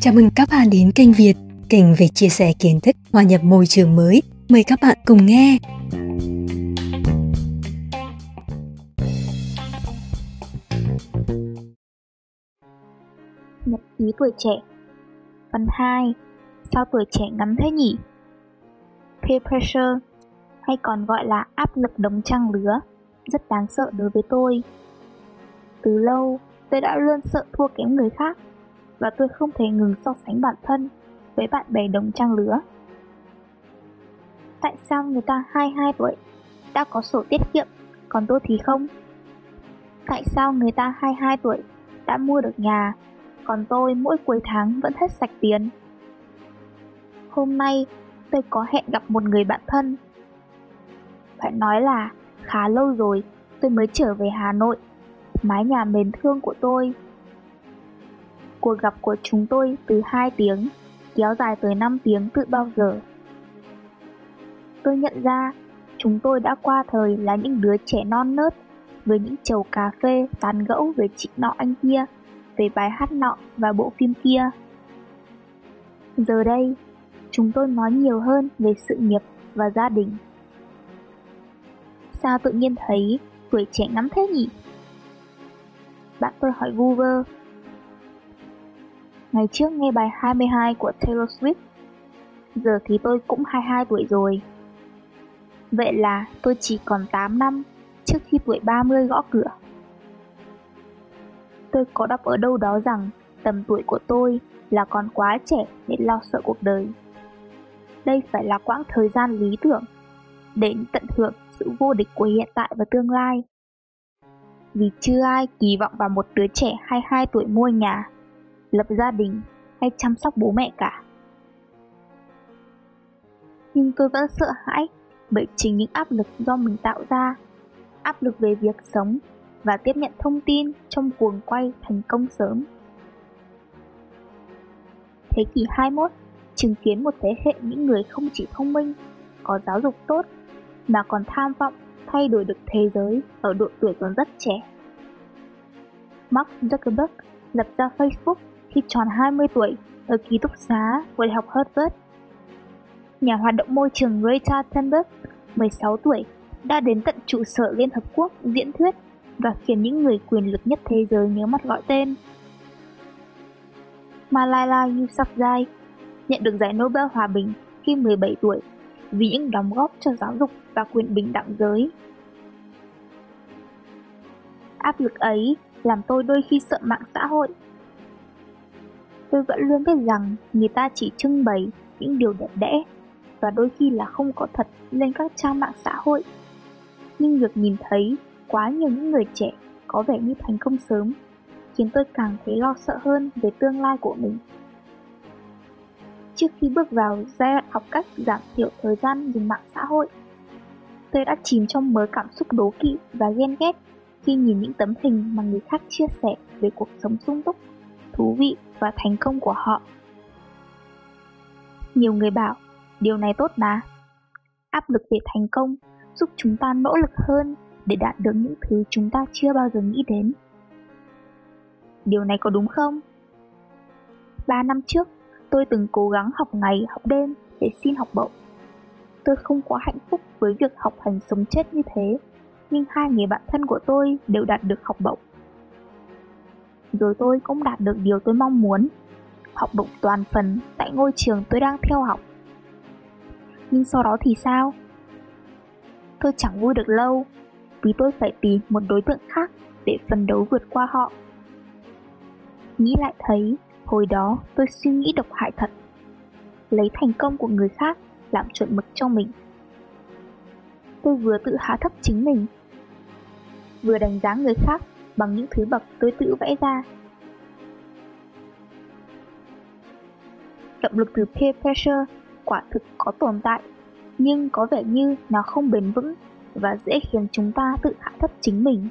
Chào mừng các bạn đến kênh Việt, kênh về chia sẻ kiến thức hòa nhập môi trường mới. Mời các bạn cùng nghe. Nhật ký tuổi trẻ Phần 2 Sao tuổi trẻ ngắn thế nhỉ? Peer pressure hay còn gọi là áp lực đống trang lứa rất đáng sợ đối với tôi. Từ lâu, tôi đã luôn sợ thua kém người khác và tôi không thể ngừng so sánh bản thân với bạn bè đồng trang lứa. Tại sao người ta 22 tuổi đã có sổ tiết kiệm, còn tôi thì không? Tại sao người ta 22 tuổi đã mua được nhà, còn tôi mỗi cuối tháng vẫn hết sạch tiền? Hôm nay tôi có hẹn gặp một người bạn thân. Phải nói là khá lâu rồi tôi mới trở về Hà Nội, mái nhà mến thương của tôi Cuộc gặp của chúng tôi từ 2 tiếng, kéo dài tới 5 tiếng tự bao giờ. Tôi nhận ra chúng tôi đã qua thời là những đứa trẻ non nớt với những chầu cà phê tán gẫu về chị nọ anh kia, về bài hát nọ và bộ phim kia. Giờ đây, chúng tôi nói nhiều hơn về sự nghiệp và gia đình. Sao tự nhiên thấy tuổi trẻ ngắm thế nhỉ? Bạn tôi hỏi Google. Ngày trước nghe bài 22 của Taylor Swift, Giờ thì tôi cũng 22 tuổi rồi. Vậy là tôi chỉ còn 8 năm trước khi tuổi 30 gõ cửa. Tôi có đọc ở đâu đó rằng tầm tuổi của tôi là còn quá trẻ để lo sợ cuộc đời. Đây phải là quãng thời gian lý tưởng để tận hưởng sự vô địch của hiện tại và tương lai vì chưa ai kỳ vọng vào một đứa trẻ 22 tuổi mua nhà lập gia đình hay chăm sóc bố mẹ cả. Nhưng tôi vẫn sợ hãi bởi chính những áp lực do mình tạo ra, áp lực về việc sống và tiếp nhận thông tin trong cuồng quay thành công sớm. Thế kỷ 21 chứng kiến một thế hệ những người không chỉ thông minh, có giáo dục tốt, mà còn tham vọng thay đổi được thế giới ở độ tuổi còn rất trẻ. Mark Zuckerberg lập ra Facebook khi tròn 20 tuổi ở ký túc xá của Đại học Harvard. Nhà hoạt động môi trường Greta Thunberg, 16 tuổi, đã đến tận trụ sở Liên Hợp Quốc diễn thuyết và khiến những người quyền lực nhất thế giới nhớ mặt gọi tên. Malala Yousafzai nhận được giải Nobel Hòa Bình khi 17 tuổi vì những đóng góp cho giáo dục và quyền bình đẳng giới. Áp lực ấy làm tôi đôi khi sợ mạng xã hội Tôi vẫn luôn biết rằng người ta chỉ trưng bày những điều đẹp đẽ và đôi khi là không có thật lên các trang mạng xã hội. Nhưng việc nhìn thấy, quá nhiều những người trẻ có vẻ như thành công sớm, khiến tôi càng thấy lo sợ hơn về tương lai của mình. Trước khi bước vào giai đoạn học cách giảm thiểu thời gian dùng mạng xã hội, tôi đã chìm trong mớ cảm xúc đố kỵ và ghen ghét khi nhìn những tấm hình mà người khác chia sẻ về cuộc sống sung túc, thú vị và thành công của họ. Nhiều người bảo, điều này tốt mà. Áp lực về thành công giúp chúng ta nỗ lực hơn để đạt được những thứ chúng ta chưa bao giờ nghĩ đến. Điều này có đúng không? Ba năm trước, tôi từng cố gắng học ngày học đêm để xin học bổng. Tôi không quá hạnh phúc với việc học hành sống chết như thế, nhưng hai người bạn thân của tôi đều đạt được học bổng rồi tôi cũng đạt được điều tôi mong muốn, học bổng toàn phần tại ngôi trường tôi đang theo học. Nhưng sau đó thì sao? Tôi chẳng vui được lâu, vì tôi phải tìm một đối tượng khác để phấn đấu vượt qua họ. Nghĩ lại thấy, hồi đó tôi suy nghĩ độc hại thật. Lấy thành công của người khác làm chuẩn mực cho mình. Tôi vừa tự hạ thấp chính mình, vừa đánh giá người khác bằng những thứ bậc tôi tự vẽ ra. Động lực từ peer pressure quả thực có tồn tại, nhưng có vẻ như nó không bền vững và dễ khiến chúng ta tự hạ thấp chính mình.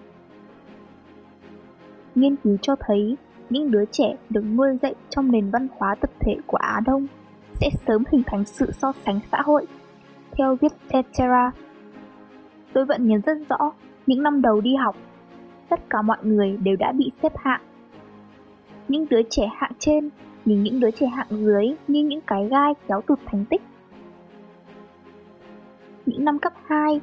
Nghiên cứu cho thấy những đứa trẻ được nuôi dạy trong nền văn hóa tập thể của Á Đông sẽ sớm hình thành sự so sánh xã hội. Theo viết Cetera, tôi vẫn nhớ rất rõ những năm đầu đi học tất cả mọi người đều đã bị xếp hạng Những đứa trẻ hạng trên nhìn những đứa trẻ hạng dưới như những cái gai kéo tụt thành tích. Những năm cấp 2,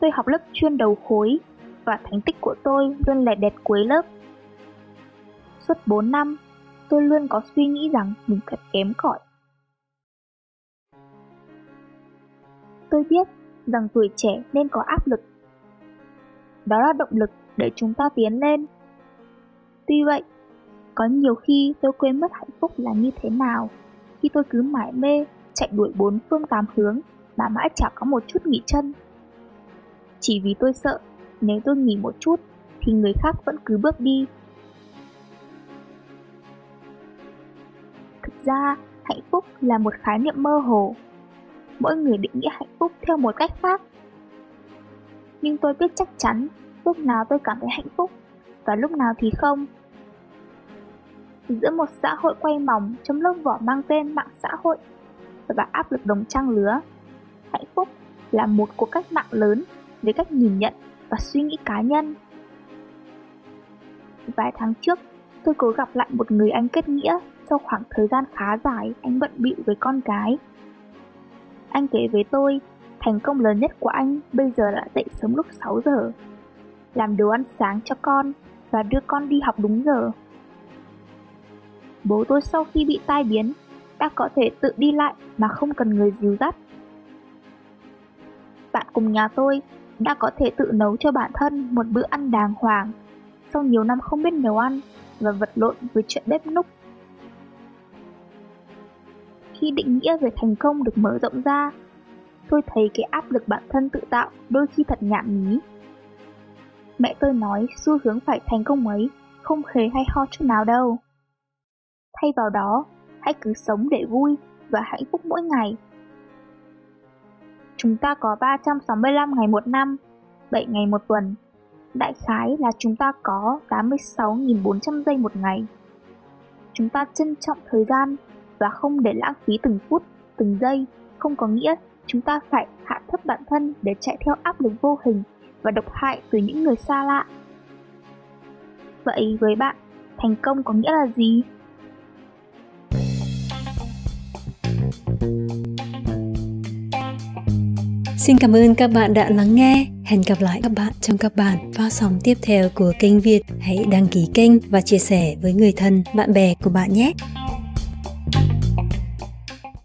tôi học lớp chuyên đầu khối và thành tích của tôi luôn là đẹt cuối lớp. Suốt 4 năm, tôi luôn có suy nghĩ rằng mình thật kém cỏi. Tôi biết rằng tuổi trẻ nên có áp lực. Đó là động lực để chúng ta tiến lên. Tuy vậy, có nhiều khi tôi quên mất hạnh phúc là như thế nào khi tôi cứ mải mê chạy đuổi bốn phương tám hướng mà mãi chẳng có một chút nghỉ chân. Chỉ vì tôi sợ nếu tôi nghỉ một chút thì người khác vẫn cứ bước đi. Ra, hạnh phúc là một khái niệm mơ hồ. Mỗi người định nghĩa hạnh phúc theo một cách khác. Nhưng tôi biết chắc chắn lúc nào tôi cảm thấy hạnh phúc và lúc nào thì không. Giữa một xã hội quay mỏng trong lớp vỏ mang tên mạng xã hội và áp lực đồng trang lứa, hạnh phúc là một cuộc cách mạng lớn về cách nhìn nhận và suy nghĩ cá nhân. Vài tháng trước, tôi cố gặp lại một người anh kết nghĩa sau khoảng thời gian khá dài anh bận bịu với con cái. Anh kể với tôi, thành công lớn nhất của anh bây giờ là dậy sớm lúc 6 giờ, làm đồ ăn sáng cho con và đưa con đi học đúng giờ. Bố tôi sau khi bị tai biến đã có thể tự đi lại mà không cần người dìu dắt. Bạn cùng nhà tôi đã có thể tự nấu cho bản thân một bữa ăn đàng hoàng sau nhiều năm không biết nấu ăn và vật lộn với chuyện bếp núc. Khi định nghĩa về thành công được mở rộng ra, tôi thấy cái áp lực bản thân tự tạo đôi khi thật nhảm nhí. Mẹ tôi nói xu hướng phải thành công ấy không khế hay ho chút nào đâu. Thay vào đó, hãy cứ sống để vui và hạnh phúc mỗi ngày. Chúng ta có 365 ngày một năm, 7 ngày một tuần. Đại khái là chúng ta có 86.400 giây một ngày. Chúng ta trân trọng thời gian và không để lãng phí từng phút, từng giây, không có nghĩa chúng ta phải hạ thấp bản thân để chạy theo áp lực vô hình và độc hại từ những người xa lạ. Vậy với bạn, thành công có nghĩa là gì? Xin cảm ơn các bạn đã lắng nghe. Hẹn gặp lại các bạn trong các bản phát sóng tiếp theo của kênh Việt. Hãy đăng ký kênh và chia sẻ với người thân, bạn bè của bạn nhé.